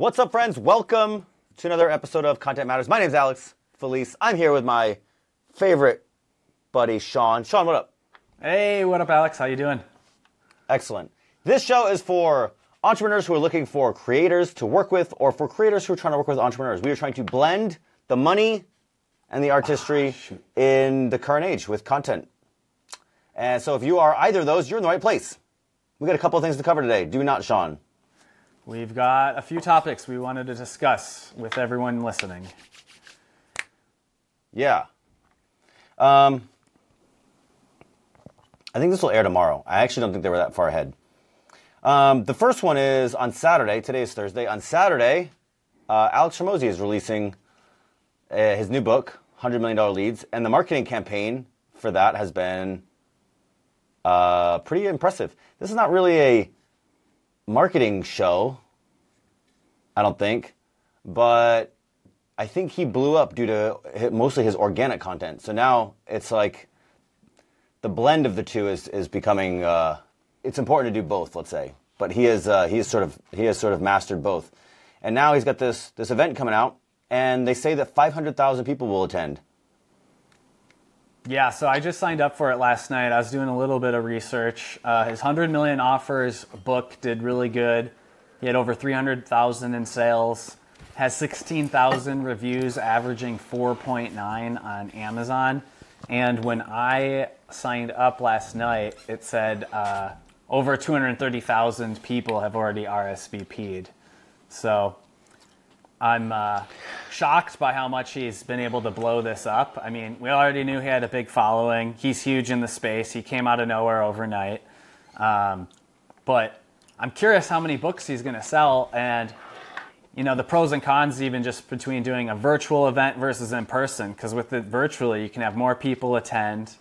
What's up, friends? Welcome to another episode of Content Matters. My name's Alex Felice. I'm here with my favorite buddy, Sean. Sean, what up? Hey, what up, Alex? How you doing? Excellent. This show is for entrepreneurs who are looking for creators to work with, or for creators who are trying to work with entrepreneurs. We are trying to blend the money and the ah, artistry in the current age with content. And so, if you are either of those, you're in the right place. We got a couple of things to cover today. Do not, Sean? We've got a few topics we wanted to discuss with everyone listening. Yeah. Um, I think this will air tomorrow. I actually don't think they were that far ahead. Um, the first one is on Saturday. Today is Thursday. On Saturday, uh, Alex Hormozi is releasing uh, his new book, $100 Million Leads, and the marketing campaign for that has been uh, pretty impressive. This is not really a marketing show, I don't think, but I think he blew up due to mostly his organic content. So now it's like the blend of the two is is becoming. Uh, it's important to do both, let's say. But he is uh, he is sort of he has sort of mastered both, and now he's got this this event coming out, and they say that five hundred thousand people will attend. Yeah, so I just signed up for it last night. I was doing a little bit of research. Uh, his 100 million offers book did really good. He had over 300,000 in sales, has 16,000 reviews, averaging 4.9 on Amazon. And when I signed up last night, it said uh, over 230,000 people have already RSVP'd. So I'm uh, shocked by how much he's been able to blow this up. I mean, we already knew he had a big following. He's huge in the space. He came out of nowhere overnight. Um, but I'm curious how many books he's going to sell and you know the pros and cons even just between doing a virtual event versus in person because with it virtually you can have more people attend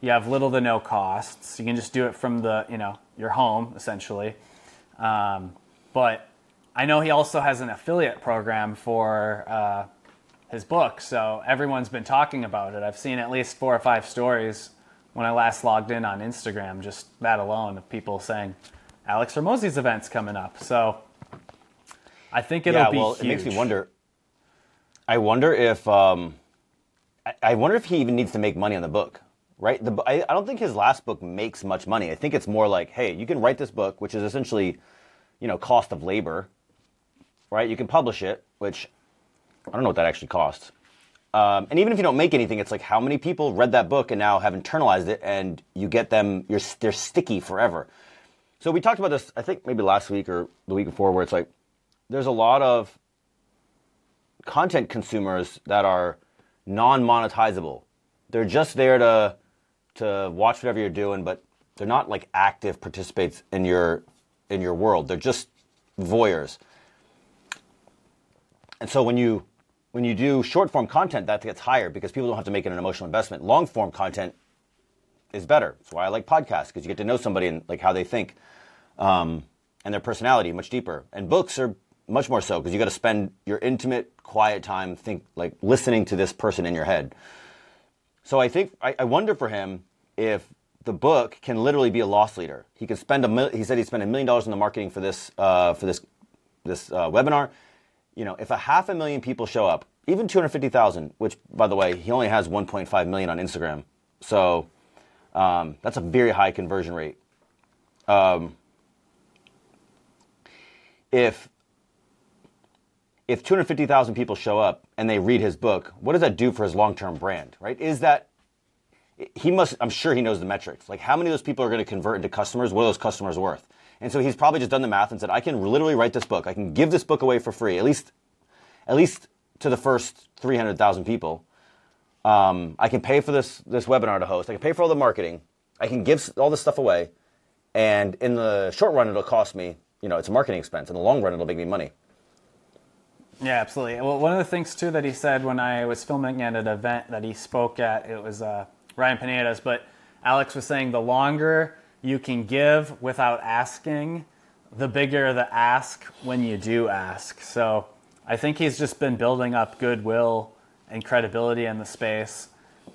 you have little to no costs you can just do it from the you know your home essentially um, but I know he also has an affiliate program for uh, his book, so everyone's been talking about it. I've seen at least four or five stories when I last logged in on Instagram, just that alone, of people saying Alex Hormozi's event's coming up. So I think it'll yeah, be well, huge. it makes me wonder. I wonder if um, I, I wonder if he even needs to make money on the book, right? The, I, I don't think his last book makes much money. I think it's more like, hey, you can write this book, which is essentially, you know, cost of labor, right? You can publish it, which I don't know what that actually costs. Um, and even if you don't make anything, it's like how many people read that book and now have internalized it, and you get them, you're, they're sticky forever. So we talked about this, I think maybe last week or the week before, where it's like there's a lot of content consumers that are non-monetizable. They're just there to to watch whatever you're doing, but they're not like active participants in your in your world. They're just voyeurs. And so when you when you do short form content, that gets higher because people don't have to make an emotional investment. Long form content is better. That's why I like podcasts because you get to know somebody and like how they think um, and their personality much deeper. And books are much more so because you got to spend your intimate, quiet time think like listening to this person in your head. So I think I, I wonder for him if the book can literally be a loss leader. He could spend a mil- he said he spent a million dollars in the marketing for this uh, for this this uh, webinar. You know, if a half a million people show up, even two hundred fifty thousand, which by the way he only has one point five million on Instagram, so um, that's a very high conversion rate. Um, if if 250,000 people show up and they read his book, what does that do for his long-term brand, right? Is that he must I'm sure he knows the metrics. Like how many of those people are going to convert into customers? What are those customers worth? And so he's probably just done the math and said, I can literally write this book. I can give this book away for free, at least at least to the first 300,000 people. Um, I can pay for this this webinar to host. I can pay for all the marketing. I can give all this stuff away. And in the short run, it'll cost me, you know, it's a marketing expense. In the long run, it'll make me money. Yeah, absolutely. Well, one of the things too that he said when I was filming at an event that he spoke at, it was uh, Ryan Pineda's, but Alex was saying the longer you can give without asking, the bigger the ask when you do ask. So I think he's just been building up goodwill and credibility in the space.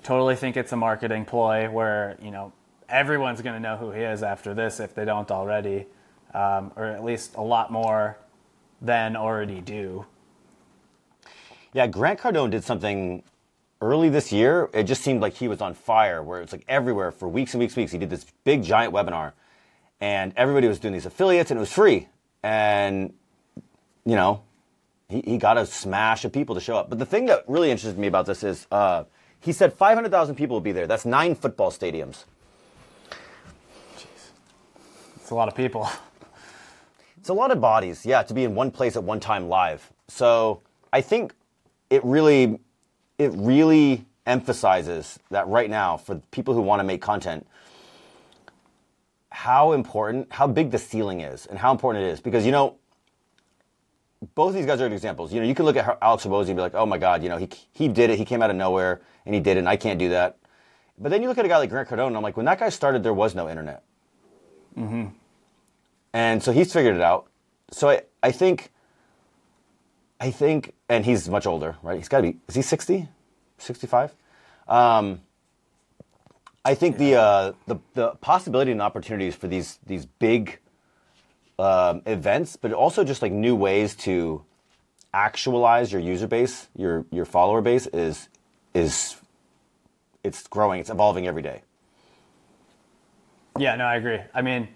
Totally think it's a marketing ploy where you know everyone's going to know who he is after this if they don't already, um, or at least a lot more than already do. Yeah, Grant Cardone did something early this year. It just seemed like he was on fire, where it's like everywhere for weeks and weeks and weeks. He did this big giant webinar, and everybody was doing these affiliates, and it was free. And you know, he, he got a smash of people to show up. But the thing that really interested me about this is uh, he said 500,000 people will be there. That's nine football stadiums. Jeez, it's a lot of people. It's a lot of bodies, yeah, to be in one place at one time live. So I think it really, it really emphasizes that right now for people who want to make content, how important, how big the ceiling is, and how important it is. Because you know, both these guys are examples. You know, you can look at Alex Hormozi and be like, oh my God, you know, he, he did it. He came out of nowhere and he did it and I can't do that. But then you look at a guy like Grant Cardone and I'm like, when that guy started, there was no internet. Mm-hmm. And so he's figured it out. So I, I think, I think, and he's much older, right? He's got to be, is he 60, 65? Um, I think the, uh, the, the possibility and opportunities for these, these big, um, events, but also just like new ways to actualize your user base, your your follower base is is it's growing, it's evolving every day. Yeah, no, I agree. I mean,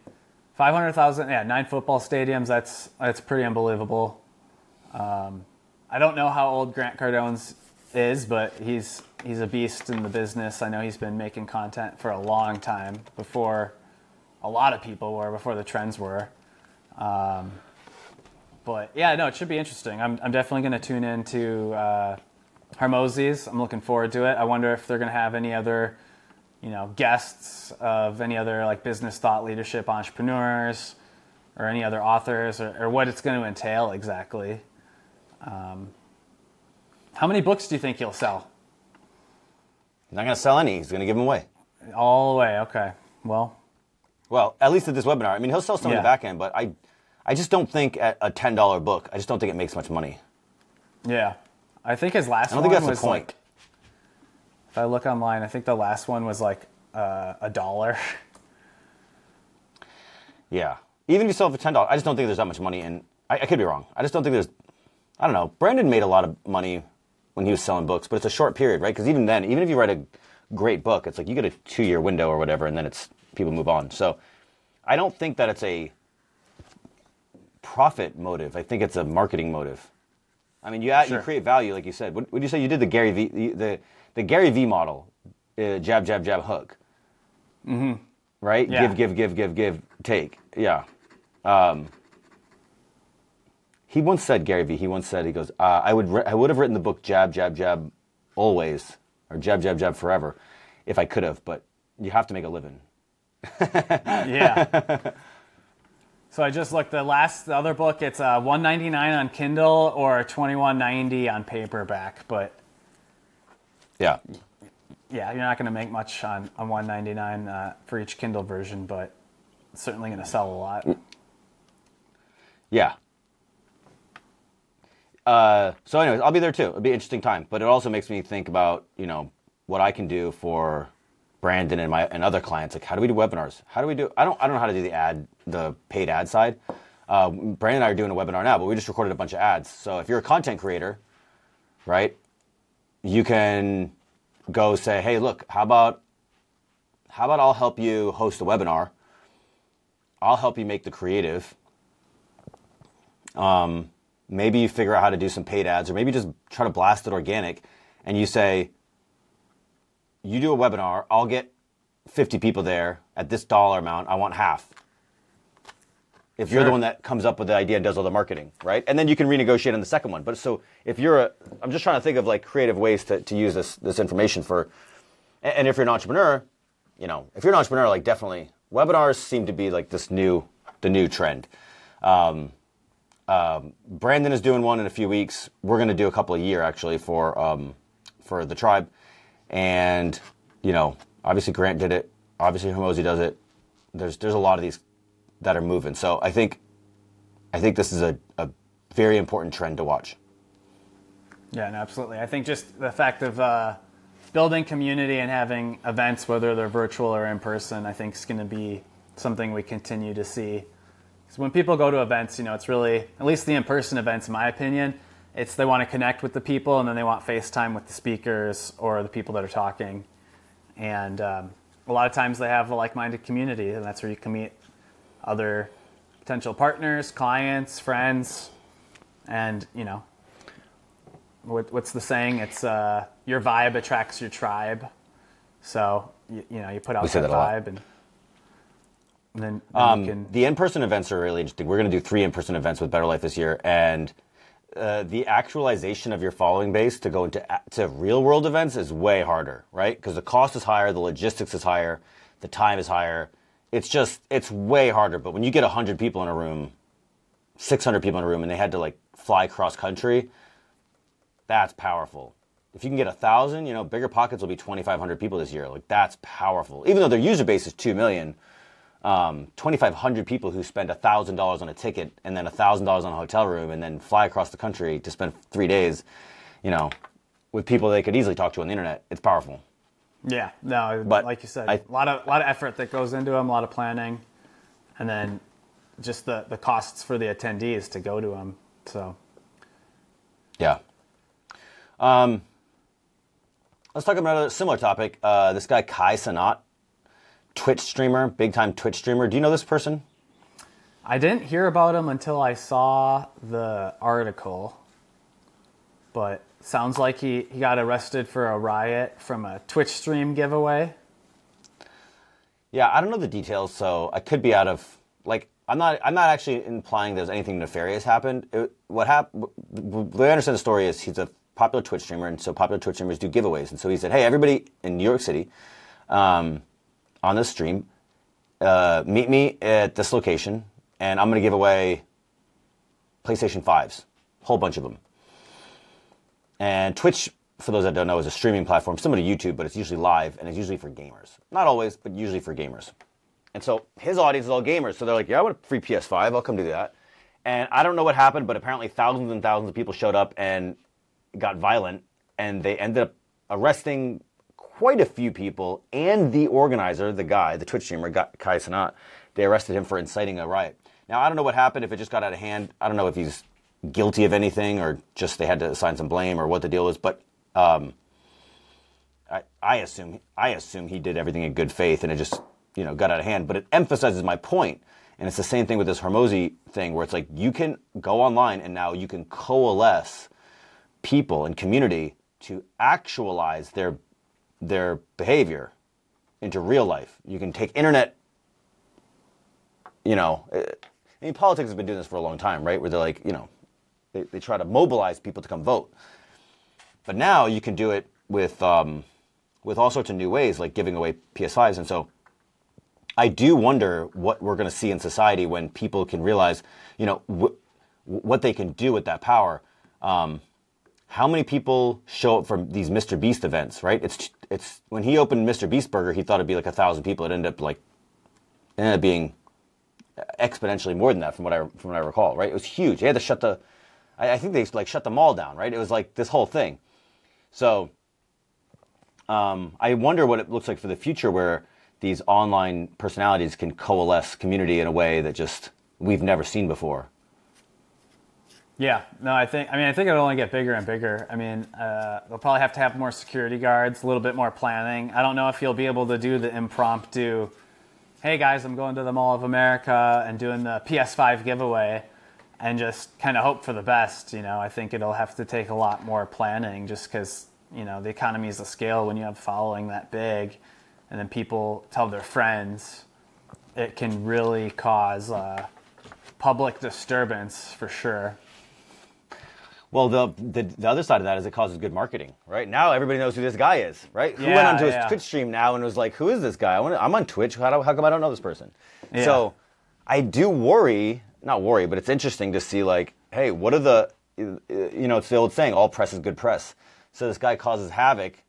five hundred thousand, yeah, nine football stadiums. That's that's pretty unbelievable. Um, I don't know how old Grant Cardone's is, but he's he's a beast in the business. I know he's been making content for a long time before a lot of people were, before the trends were. Um, but yeah, no, it should be interesting. I'm, I'm definitely going to tune into uh, Hormozi's. I'm looking forward to it. I wonder if they're going to have any other, you know, guests of any other like business thought leadership entrepreneurs or any other authors or, or what it's going to entail exactly. Um, how many books do you think he'll sell? He's not going to sell any. He's going to give them away. All the way. Okay. Well, Well, at least at this webinar. I mean, he'll sell some in Yeah. the back end, but I, I just don't think at a ten dollar book, I just don't think it makes much money. yeah. I think his last I don't one think that's the was point. like, if I look online, I think the last one was like uh, a dollar. Yeah. Even if you sell it for ten dollars, I just don't think there's that much money in. I, I could be wrong. I just don't think there's. I don't know. Brandon made a lot of money when he was selling books, but it's a short period, right? Because even then, even if you write a great book, it's like you get a two-year window or whatever, and then it's people move on. So, I don't think that it's a profit motive. I think it's a marketing motive. I mean, you add, you create value, like you said. What would you say? You did the Gary V, the the, the Gary V model, uh, jab, jab, jab, hook. Mm-hmm. Right? Yeah. Give, give, give, give, give, take. Yeah. Um, he once said Gary V. He once said he goes, uh, I would re- I would have written the book Jab, Jab, Jab, always, or Jab, Jab, Jab, forever, if I could have. But you have to make a living. yeah. so I just looked. The last, the other book, it's uh, 199 on Kindle or 2190 on paperback. But Yeah. yeah, you're not going to make much on on 199 uh, for each Kindle version, but certainly going to sell a lot. Yeah. Uh, so, anyways, I'll be there too. It'll be an interesting time, but it also makes me think about you know what I can do for Brandon and my and other clients. Like, how do we do webinars? How do we do? I don't I don't know how to do the ad, the paid ad side. Uh, Brandon and I are doing a webinar now, but we just recorded a bunch of ads. So if you're a content creator, right, you can go say, hey, look, how about how about I'll help you host a webinar. I'll help you make the creative maybe you figure out how to do some paid ads or maybe just try to blast it organic and you say you do a webinar i'll get 50 people there at this dollar amount i want half. If you're the one that comes up with the idea and does all the marketing right? And then you can renegotiate on the second one. But so if you're a i'm just trying to think of like creative ways to, to use this this information for and if you're an entrepreneur you know if you're an entrepreneur like definitely webinars seem to be like this new the new trend um, Brandon is doing one in a few weeks. We're going to do a couple a year actually for um, for the tribe, and you know, obviously Grant did it. Obviously Hormozi does it. There's there's a lot of these that are moving. So I think I think this is a, a very important trend to watch. Yeah, absolutely. I think just the fact of uh, building community and having events, whether they're virtual or in person, I think is going to be something we continue to see. So when people go to events, you know, it's really at least the in-person events, in my opinion, it's they want to connect with the people and then they want FaceTime with the speakers or the people that are talking, and um, a lot of times they have a like-minded community, and that's where you can meet other potential partners, clients, friends, and you know, what, what's the saying? It's uh, your vibe attracts your tribe. So you, you know, you put out We say that, that lot. vibe, and, and then, then Um, can. The in-person events are really interesting. We're going to do three in-person events with Better Life this year, and uh, the actualization of your following base to go into to real-world events is way harder, right? Because the cost is higher, the logistics is higher, the time is higher. It's just it's way harder. But when you get hundred people in a room, six hundred people in a room, and they had to like fly cross country, that's powerful. If you can get a thousand, you know, BiggerPockets will be twenty five hundred people this year. Like that's powerful. Even though their user base is two million um, 2,500 people who spend $1,000 on a ticket and then $1,000 on a hotel room and then fly across the country to spend three days, you know, with people they could easily talk to on the internet. It's powerful. Yeah, no, But like you said, I- a lot of lot of effort that goes into them, a lot of planning, and then just the the costs for the attendees to go to them. So Yeah. Um, let's talk about a similar topic. Uh, this guy, Kai Cenat, Twitch streamer, big time Twitch streamer. Do you know this person? I didn't hear about him until I saw the article, but sounds like he, he got arrested for a riot from a Twitch stream giveaway. Yeah, I don't know the details, so I could be out of like I'm not I'm not actually implying there's anything nefarious happened. It, what happened? The way I understand the story is he's a popular Twitch streamer, and so popular Twitch streamers do giveaways, and so he said, "Hey, everybody in New York City, um, on this stream, uh, meet me at this location, and I'm going to give away PlayStation fives, a whole bunch of them." And Twitch, for those that don't know, is a streaming platform similar to YouTube, but it's usually live and it's usually for gamers. Not always, but usually for gamers. And so his audience is all gamers. So they're like, yeah, I want a free PS5. I'll come do that. And I don't know what happened, but apparently thousands and thousands of people showed up and got violent. And they ended up arresting quite a few people and the organizer, the guy, the Twitch streamer, Kai Cenat. They arrested him for inciting a riot. Now, I don't know what happened, if it just got out of hand. I don't know if he's guilty of anything or just they had to assign some blame or what the deal was. But um, I, I assume I assume he did everything in good faith and it just you know got out of hand. But it emphasizes my point, and it's the same thing with this Hormozi thing where it's like you can go online and now you can coalesce people and community to actualize their their behavior into real life. You can take internet. You know, uh, I mean, politics has been doing this for a long time, right? Where they're like, you know, they, they try to mobilize people to come vote. But now you can do it with um, with all sorts of new ways, like giving away PS5s. And so I do wonder what we're going to see in society when people can realize, you know, wh- what they can do with that power. Um, how many people show up for these Mr. Beast events, right? It's it's when he opened Mr. Beast Burger, he thought it'd be like a thousand people. It ended up like ended up being exponentially more than that, from what I from what I recall, right? It was huge. They had to shut the, I, I think they like shut the mall down, right? It was like this whole thing. So um, I wonder what it looks like for the future, where these online personalities can coalesce community in a way that just we've never seen before. Yeah, no, I think. I mean, I think it'll only get bigger and bigger. I mean, uh, they'll probably have to have more security guards, a little bit more planning. I don't know if you'll be able to do the impromptu. Hey guys, I'm going to the Mall of America and doing the PS5 giveaway, and just kind of hope for the best. You know, I think it'll have to take a lot more planning, just because you know the economy is a scale when you have following that big, and then people tell their friends. It can really cause uh, public disturbance for sure. Well, the, the the other side of that is it causes good marketing, right? Now everybody knows who this guy is, right? who went Yeah, onto his yeah. Twitch stream now and was like, "Who is this guy? I wanna, I'm on Twitch. How, do, how come I don't know this person?" So, I do worry, not worry, but it's interesting to see like, hey, what are the, you know, it's the old saying, all press is good press. So this guy causes havoc,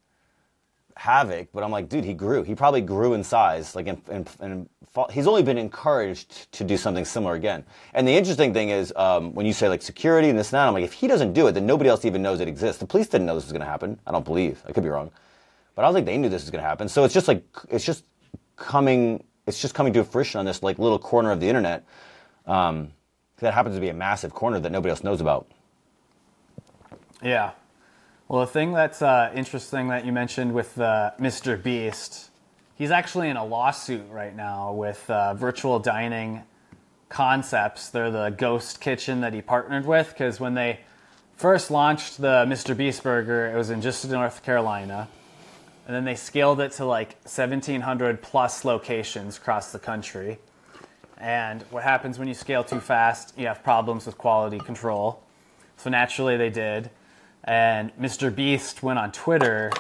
havoc, but I'm like, dude, he grew. He probably grew in size. Like, in, and, and he's only been encouraged to do something similar again. And the interesting thing is, um, when you say like security and this and that, I'm like, if he doesn't do it, then nobody else even knows it exists. The police didn't know this was going to happen. I don't believe. I could be wrong, but I think they knew this was going to happen. So it's just like, it's just coming, it's just coming to fruition on this like little corner of the internet. Um, that happens to be a massive corner that nobody else knows about. Yeah. Well, the thing that's uh, interesting that you mentioned with uh, Mr. Beast, he's actually in a lawsuit right now with uh, Virtual Dining Concepts. They're the ghost kitchen that he partnered with because when they first launched the Mr. Beast burger, it was in just North Carolina. And then they scaled it to like 1,700 plus locations across the country. And what happens when you scale too fast? You have problems with quality control. So naturally, they did. And Mr. Beast went on Twitter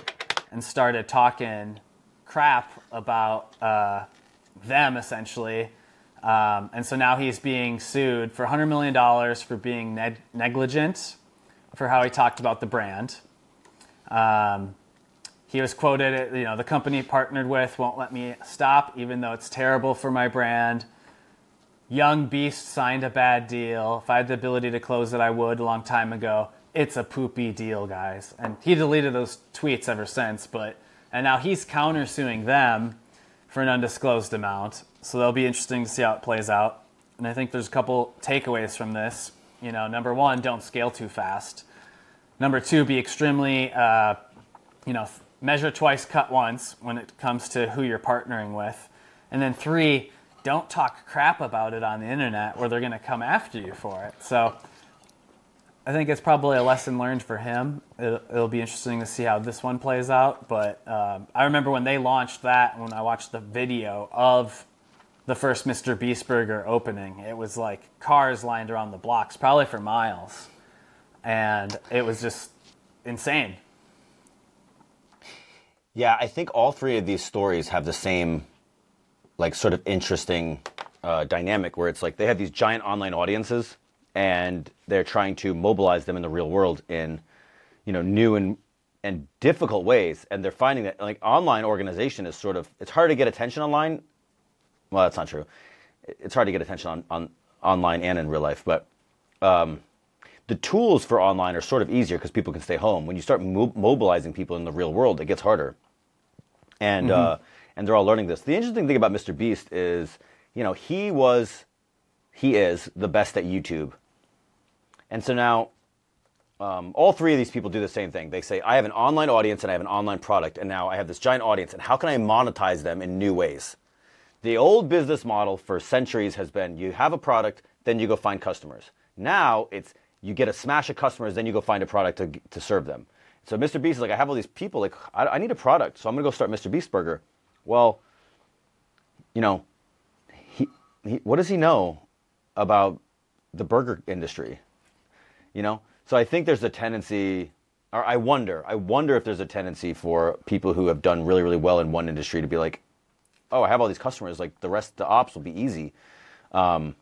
and started talking crap about uh, them, essentially. Um, and so now he's being sued for $100 million for being neg- negligent for how he talked about the brand. Um, he was quoted, you know, the company partnered with won't let me stop, even though it's terrible for my brand. Young Beast signed a bad deal. If I had the ability to close it, I would a long time ago. It's a poopy deal, guys. And he deleted those tweets ever since, but and now he's countersuing them for an undisclosed amount. So that'll be interesting to see how it plays out. And I think there's a couple takeaways from this. You know, number one, don't scale too fast. Number two, be extremely, uh, you know, measure twice, cut once when it comes to who you're partnering with. And then three, don't talk crap about it on the internet or they're going to come after you for it. So I think it's probably a lesson learned for him. It'll, it'll be interesting to see how this one plays out. But um, I remember when they launched that, when I watched the video of the first Mr. Beast Burger opening, it was like cars lined around the blocks, probably for miles. And it was just insane. Yeah, I think all three of these stories have the same, like, sort of interesting uh, dynamic where it's like they have these giant online audiences and they're trying to mobilize them in the real world in, you know, new and and difficult ways. And they're finding that like online organization is sort of it's hard to get attention online. Well, that's not true. It's hard to get attention on, on online and in real life, but um, the tools for online are sort of easier because people can stay home. When you start mo- mobilizing people in the real world, it gets harder. And mm-hmm. uh, and they're all learning this. The interesting thing about Mr. Beast is, you know, he was, he is the best at YouTube. And so now, um, all three of these people do the same thing. They say, I have an online audience and I have an online product, and now I have this giant audience, and how can I monetize them in new ways? The old business model for centuries has been you have a product, then you go find customers. Now it's you get a smash of customers, then you go find a product to, to serve them. So Mr. Beast is like, I have all these people, like, I, I need a product, so I'm gonna go start Mr. Beast Burger. Well, you know, he, he, what does he know about the burger industry? You know, so I think there's a tendency, or I wonder, I wonder if there's a tendency for people who have done really, really well in one industry to be like, oh, I have all these customers, like the rest, of the ops will be easy. Um,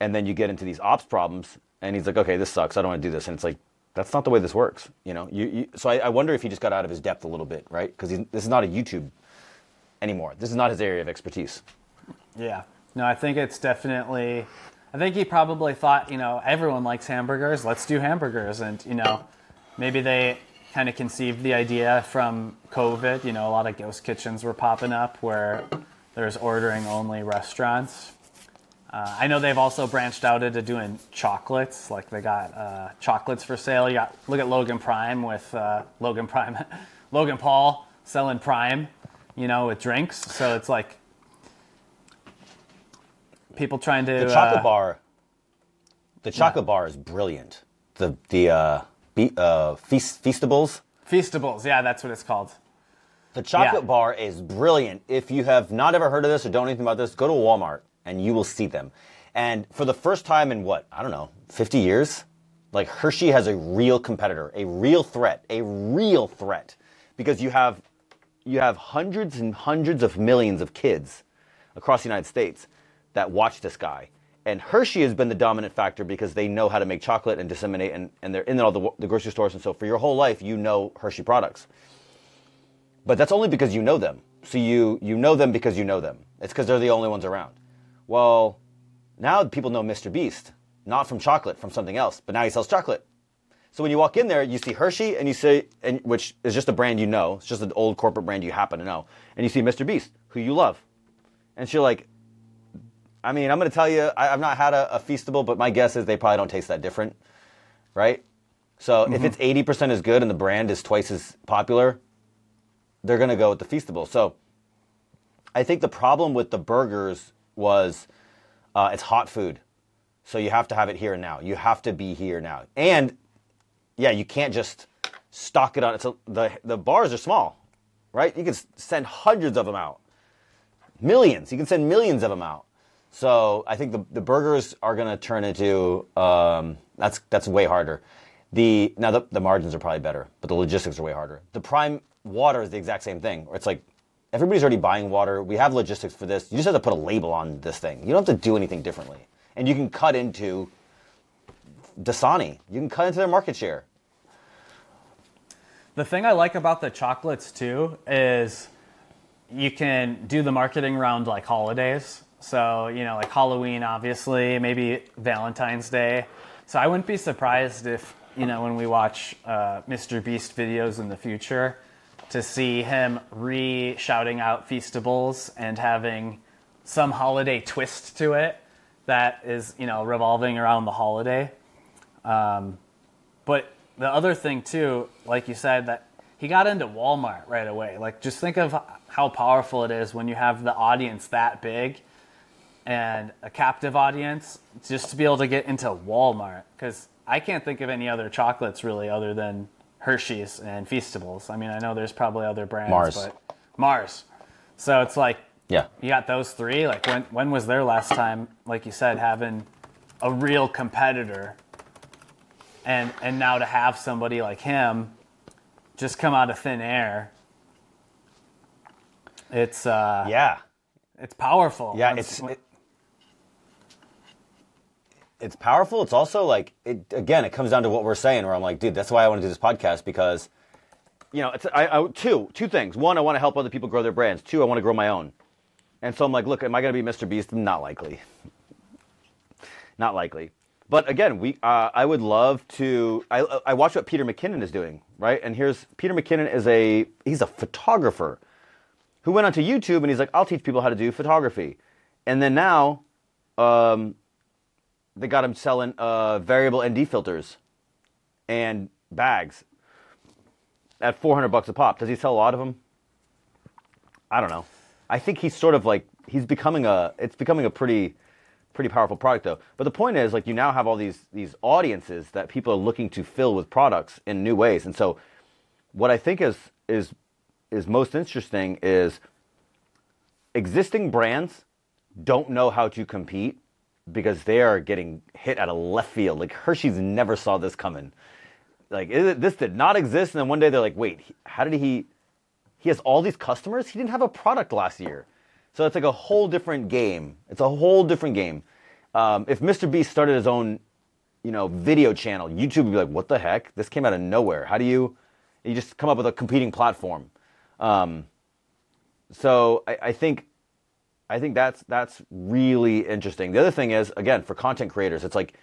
and then you get into these ops problems, and he's like, okay, this sucks. I don't want to do this. And it's like, that's not the way this works. You know, you, you so I, I, wonder if he just got out of his depth a little bit, right? Because this is not a YouTube anymore. This is not his area of expertise. Yeah. No, I think it's definitely. I think he probably thought, you know, everyone likes hamburgers. Let's do hamburgers, and you know, maybe they kind of conceived the idea from COVID. You know, a lot of ghost kitchens were popping up where there's ordering only restaurants uh, I know they've also branched out into doing chocolates. Like they got uh, chocolates for sale. You got look at Logan Prime with uh, Logan Prime, Logan Paul selling Prime, you know, with drinks. So it's like people trying to the chocolate uh, bar. The chocolate yeah. bar is brilliant. The the uh, be, uh, feast, feastables. Feastables, yeah, that's what it's called. The chocolate yeah. bar is brilliant. If you have not ever heard of this or don't know anything about this, go to Walmart and you will see them. And for the first time in what, I don't know, 50 years, like Hershey has a real competitor, a real threat, a real threat. Because you have you have hundreds and hundreds of millions of kids across the United States that watch this guy. And Hershey has been the dominant factor because they know how to make chocolate and disseminate, and, and they're in all the, the grocery stores. And so for your whole life, you know Hershey products. But that's only because you know them. So you, you know them because you know them. It's because they're the only ones around. Well, now people know Mr. Beast, not from chocolate, from something else, but now he sells chocolate. So when you walk in there, you see Hershey, and you say, and, which is just a brand you know, it's just an old corporate brand you happen to know, and you see Mr. Beast, who you love, and you're like, I mean, I'm going to tell you, I, I've not had a, a Feastable, but my guess is they probably don't taste that different, right? So if it's 80% as good and the brand is twice as popular, they're going to go with the Feastable. So I think the problem with the burgers was uh, it's hot food. So you have to have it here and now. You have to be here now. And yeah, you can't just stock it on. It's a, the, the bars are small, right? You can send hundreds of them out millions. You can send millions of them out. So I think the, the burgers are going to turn into um, that's that's way harder. The now the, the margins are probably better, but the logistics are way harder. The prime water is the exact same thing. It's like everybody's already buying water. We have logistics for this. You just have to put a label on this thing. You don't have to do anything differently, and you can cut into Dasani. You can cut into their market share. The thing I like about the chocolates too is you can do the marketing around like holidays. So, you know, like Halloween, obviously, maybe Valentine's Day. So I wouldn't be surprised if, you know, when we watch uh, Mr. Beast videos in the future, to see him re shouting out Feastables and having some holiday twist to it that is, you know, revolving around the holiday. Um, but the other thing too, like you said, that he got into Walmart right away. Like just think of how powerful it is when you have the audience that big and a captive audience just to be able to get into Walmart because I can't think of any other chocolates really other than Hershey's and Feastables. I mean, I know there's probably other brands, Mars. but Mars. So it's like Yeah. you got those three. Like when when was their last time, like you said, having a real competitor? And and now to have somebody like him just come out of thin air, it's uh, Yeah. it's powerful. Yeah, it's it, it's powerful. It's also like it again. It comes down to what we're saying. Where I'm like, dude, that's why I want to do this podcast because, you know, it's I, I two two things. One, I want to help other people grow their brands. Two, I want to grow my own. And so I'm like, look, am I going to be Mr. Beast? Not likely. Not likely. But again, we uh, I would love to. I I watch what Peter McKinnon is doing, right? And here's Peter McKinnon is a he's a photographer who went onto YouTube and he's like, I'll teach people how to do photography. And then now, um, they got him selling uh, variable ND filters and bags at 400 bucks a pop. Does he sell a lot of them? I don't know. I think he's sort of like he's becoming a. It's becoming a pretty, pretty powerful product though. But the point is, like, you now have all these these audiences that people are looking to fill with products in new ways. And so, what I think is is is most interesting is existing brands don't know how to compete because they are getting hit out of left field. Like Hershey's never saw this coming. Like it, this did not exist, and then one day they're like, "Wait, how did he? He has all these customers. He didn't have a product last year." So it's like a whole different game. It's a whole different game. Um, if Mr. Beast started his own, you know, video channel, YouTube would be like, "What the heck? This came out of nowhere. How do you?" You just come up with a competing platform. Um, so I, I think I think that's that's really interesting. The other thing is, again, for content creators, it's like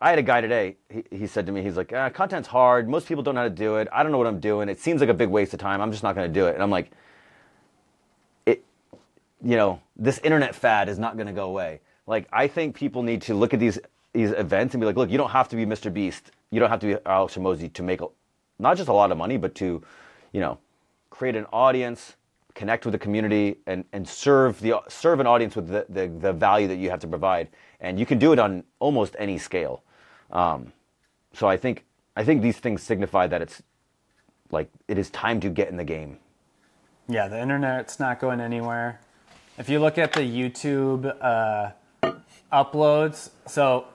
I had a guy today. He, he said to me, he's like, ah, "Content's hard. Most people don't know how to do it. I don't know what I'm doing. It seems like a big waste of time. I'm just not going to do it." And I'm like, "It, you know, this internet fad is not going to go away. Like, I think people need to look at these these events and be like, look, you don't have to be Mr. Beast. You don't have to be Alex Hormozi to make a, not just a lot of money, but to, you know, create an audience, connect with the community, and, and serve the serve an audience with the, the, the value that you have to provide. And you can do it on almost any scale. Um, so I think I think these things signify that it's like it is time to get in the game. Yeah, the internet's not going anywhere. If you look at the YouTube uh, uploads, so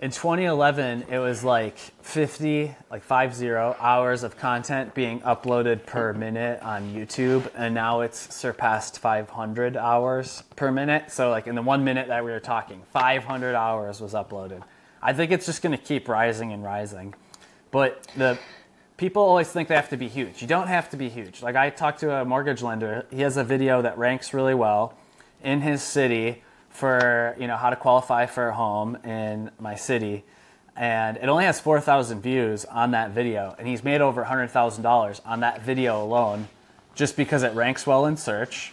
in 2011, it was like 50, like 50 hours of content being uploaded per minute on YouTube, and now it's surpassed 500 hours per minute. So, like in the one minute that we were talking, 500 hours was uploaded. I think it's just going to keep rising and rising. But the people always think they have to be huge. You don't have to be huge. Like I talked to a mortgage lender. He has a video that ranks really well in his city for you know how to qualify for a home in my city, and it only has four thousand views on that video, and he's made over hundred thousand dollars on that video alone, just because it ranks well in search,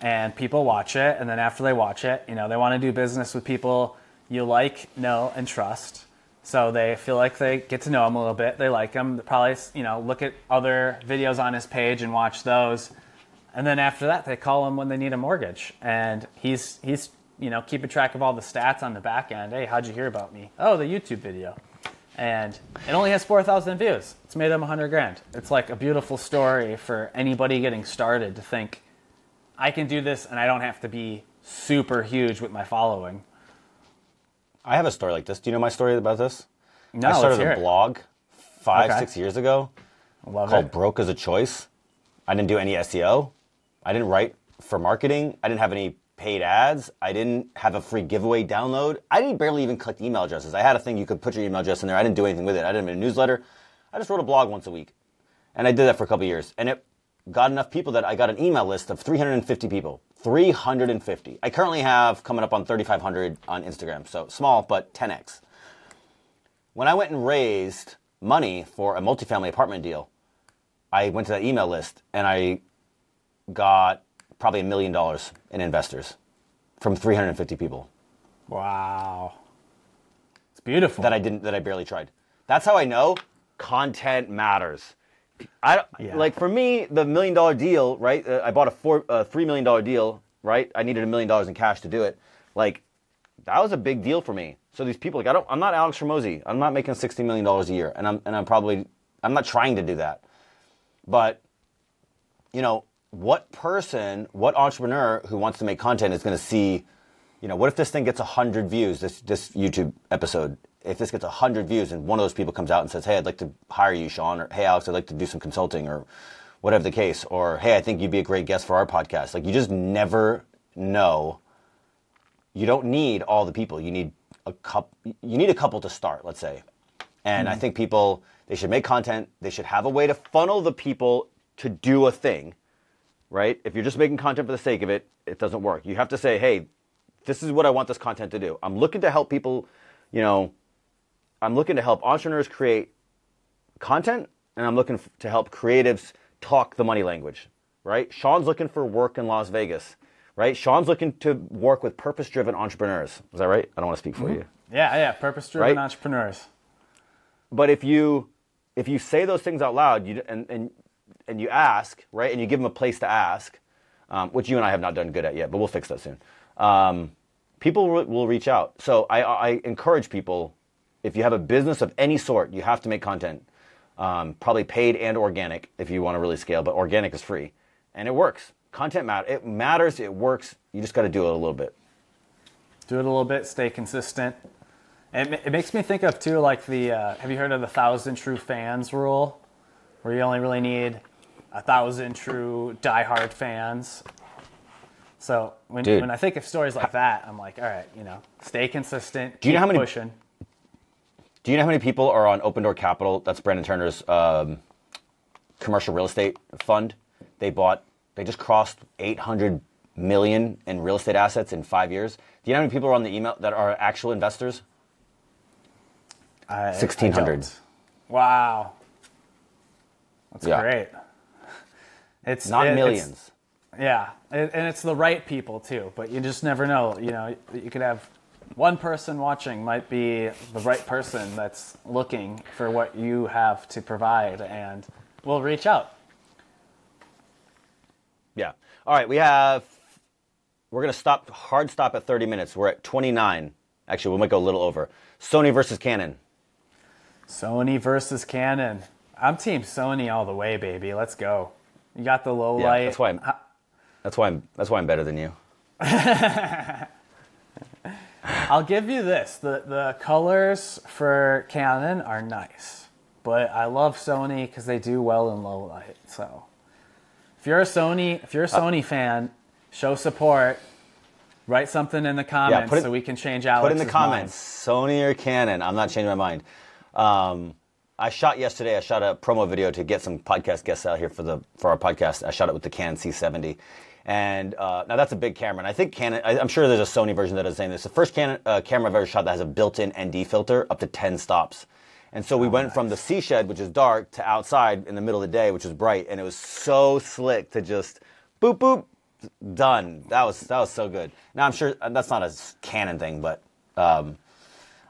and people watch it, and then after they watch it, you know, they want to do business with people you like, know, and trust. So they feel like they get to know him a little bit. They like him. They probably, you know, look at other videos on his page and watch those. And then after that, they call him when they need a mortgage. And he's he's you know keeping track of all the stats on the back end. Hey, how'd you hear about me? Oh, the YouTube video. And it only has 4,000 views. It's made him 100 grand. It's like a beautiful story for anybody getting started to think, I can do this and I don't have to be super huge with my following. I have a story like this. Do you know my story about this? No, I started a blog five, Okay. six years ago Love called it. Broke as a Choice. I didn't do any SEO. I didn't write for marketing. I didn't have any paid ads. I didn't have a free giveaway download. I didn't barely even collect email addresses. I had a thing you could put your email address in there. I didn't do anything with it. I didn't have a newsletter. I just wrote a blog once a week. And I did that for a couple years. And it got enough people that I got an email list of 350 people. 350. I currently have coming up on 3,500 on Instagram. So small, but 10x. When I went and raised money for a multifamily apartment deal, I went to that email list and I got probably a million dollars in investors from 350 people Wow. It's beautiful. that I didn't that I barely tried. That's how I know content matters. I Yeah. like for me the million dollar deal, right? Uh, I bought a four uh, three million dollar deal, right? I needed a million dollars in cash to do it. Like that was a big deal for me. So these people, like I don't, I'm not Alex Hormozi. I'm not making sixty million dollars a year, and I'm and I'm probably I'm not trying to do that. But you know, what person, what entrepreneur who wants to make content is going to see, you know, what if this thing gets 100 views, this, this YouTube episode? If this gets 100 views and one of those people comes out and says, hey, I'd like to hire you, Sean, or hey, Alex, I'd like to do some consulting, or whatever the case, or hey, I think you'd be a great guest for our podcast. Like, you just never know. You don't need all the people. You need a couple. You need a couple to start. Let's say, and I hmm. think people they should make content. They should have a way to funnel the people to do a thing, right? If you're just making content for the sake of it, it doesn't work. You have to say, hey, this is what I want this content to do. I'm looking to help people, you know, I'm looking to help entrepreneurs create content, and I'm looking to help creatives talk the money language, right? Sean's looking for work in Las Vegas, right? Sean's looking to work with purpose driven entrepreneurs. Is that right? I don't want to speak for mm-hmm. you. yeah, yeah. Purpose driven Right? entrepreneurs. but if you if you say those things out loud you, and, and and you ask right and you give them a place to ask um, which you and i have not done good at yet but we'll fix that soon um, people will, will reach out so I, I encourage people if you have a business of any sort you have to make content um, probably paid and organic if you want to really scale but organic is free and it works content matter it matters it works you just got to do it a little bit Do it a little bit. Stay consistent. It, it makes me think of too, like the. Uh, have you heard of the thousand true fans rule, where you only really need a thousand true diehard fans. So when Dude. when I think of stories like that, I'm like, all right, you know, stay consistent. Do you know how many- pushing? Do you know how many people are on Open Door Capital? That's Brandon Turner's um, commercial real estate fund. They bought, they just crossed 800 million in real estate assets in five years. Do you know how many people are on the email that are actual investors? I 1600. Wow, that's Yeah. great. It's Not it- it's- millions. Yeah, and and it's the right people too. But you just never know. You know, you could have one person watching might be the right person that's looking for what you have to provide, and will reach out. Yeah. All right, we have, we're going to stop, hard stop at 30 minutes. We're at 29. Actually, we might go a little over. Sony versus Canon. Sony versus Canon. I'm Team Sony all the way, baby. Let's go. You got the low Yeah, light. that's why I'm, that's why I'm, that's why I'm better than you. I'll give you this: the the colors for Canon are nice, but I love Sony because they do well in low light. So, if you're a Sony, if you're a Uh, Sony fan, show support. Write something in the comments put it- so we can change Alex's Put in the comments, Sony or Canon. I'm not changing my mind. Um, I shot yesterday. I shot a promo video to get some podcast guests out here for the for our podcast. I shot it with the Canon C70, and uh, now that's a big camera. And I think Canon. I, I'm sure there's a Sony version that is saying this. The first Canon uh, camera I've ever shot that has a built-in ND filter up to 10 stops. And so we went from the sea shed, which is dark, to outside in the middle of the day, which is bright, and it was so slick to just boop boop done. That was that was so good. Now I'm sure that's not a Canon thing, but um,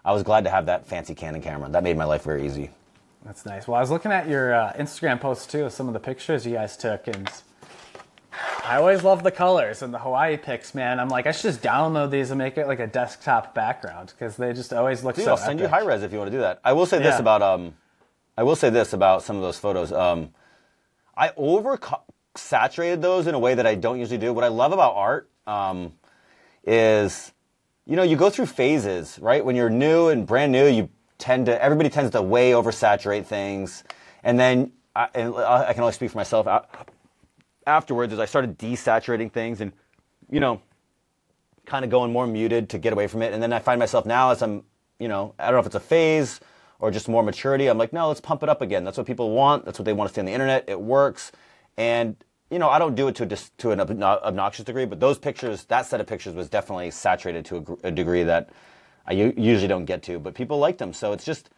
I was glad to have that fancy Canon camera. That made my life very easy. That's nice. Well, I was looking at your uh, Instagram posts too, some of the pictures you guys took, and I always love the colors and the Hawaii pics, man. I'm like, I should just download these and make it like a desktop background because they just always look Dude, so. I'll send you high res if you want to do that. I will say this Yeah. about um, I will say this about some of those photos. Um, I over saturated those in a way that I don't usually do. What I love about art um, is, you know, you go through phases, right? When you're new and brand new, you tend to everybody tends to way oversaturate things, and then I, and I can only speak for myself. Afterwards, as I started desaturating things, and you know, kind of going more muted to get away from it. And then I find myself now as I'm, you know, I don't know if it's a phase or just more maturity. I'm like, no, let's pump it up again. That's what people want. That's what they want to see on the internet. It works. And, you know, I don't do it to, dis- to an ob- obnoxious degree, but those pictures, that set of pictures was definitely saturated to a, a degree that I u- usually don't get to, but people liked them. So it's just,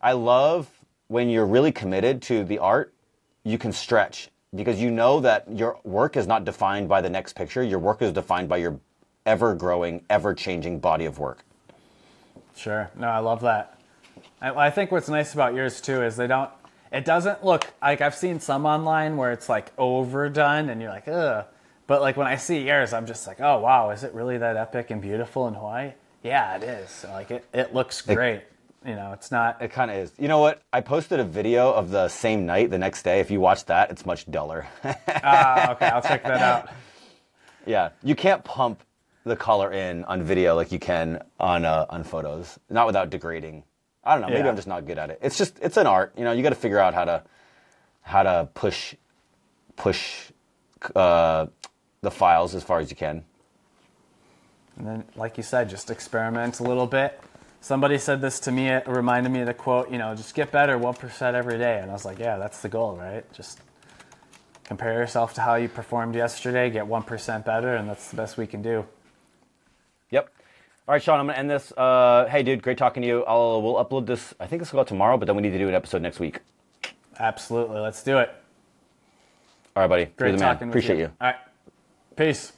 I love when you're really committed to the art, you can stretch because you know that your work is not defined by the next picture. Your work is defined by your ever growing, ever changing body of work. Sure. No, I love that. I, I think what's nice about yours too is they don't. It doesn't look like I've seen some online where it's like overdone and you're like, ugh. But like when I see yours, I'm just like, oh wow, is it really that epic and beautiful in Hawaii? Yeah, it is. Like it, it looks great. you know, it's not. It kind of is. You know what? I posted a video of the same night the next day. If you watch that, it's much duller. Ah, okay, I'll check that out. yeah, you can't pump the color in on video like you can on uh, on photos. Not without degrading. I don't know. Maybe Yeah. I'm just not good at it. It's just it's an art. You know, you got to figure out how to how to push push uh, the files as far as you can. And then, like you said, just experiment a little bit. Somebody said this to me. It reminded me of the quote. You know, just get better one percent every day. And I was like, yeah, that's the goal, right? Just compare yourself to how you performed yesterday. Get one percent better, and that's the best we can do. Yep. All right, Sean, I'm gonna end this. Uh, hey, dude, great talking to you. I'll we'll upload this. I think this will go out tomorrow, but then we need to do an episode next week. Absolutely. Let's do it. All right, buddy. Great You're the man. talking Appreciate you. you. All right. Peace.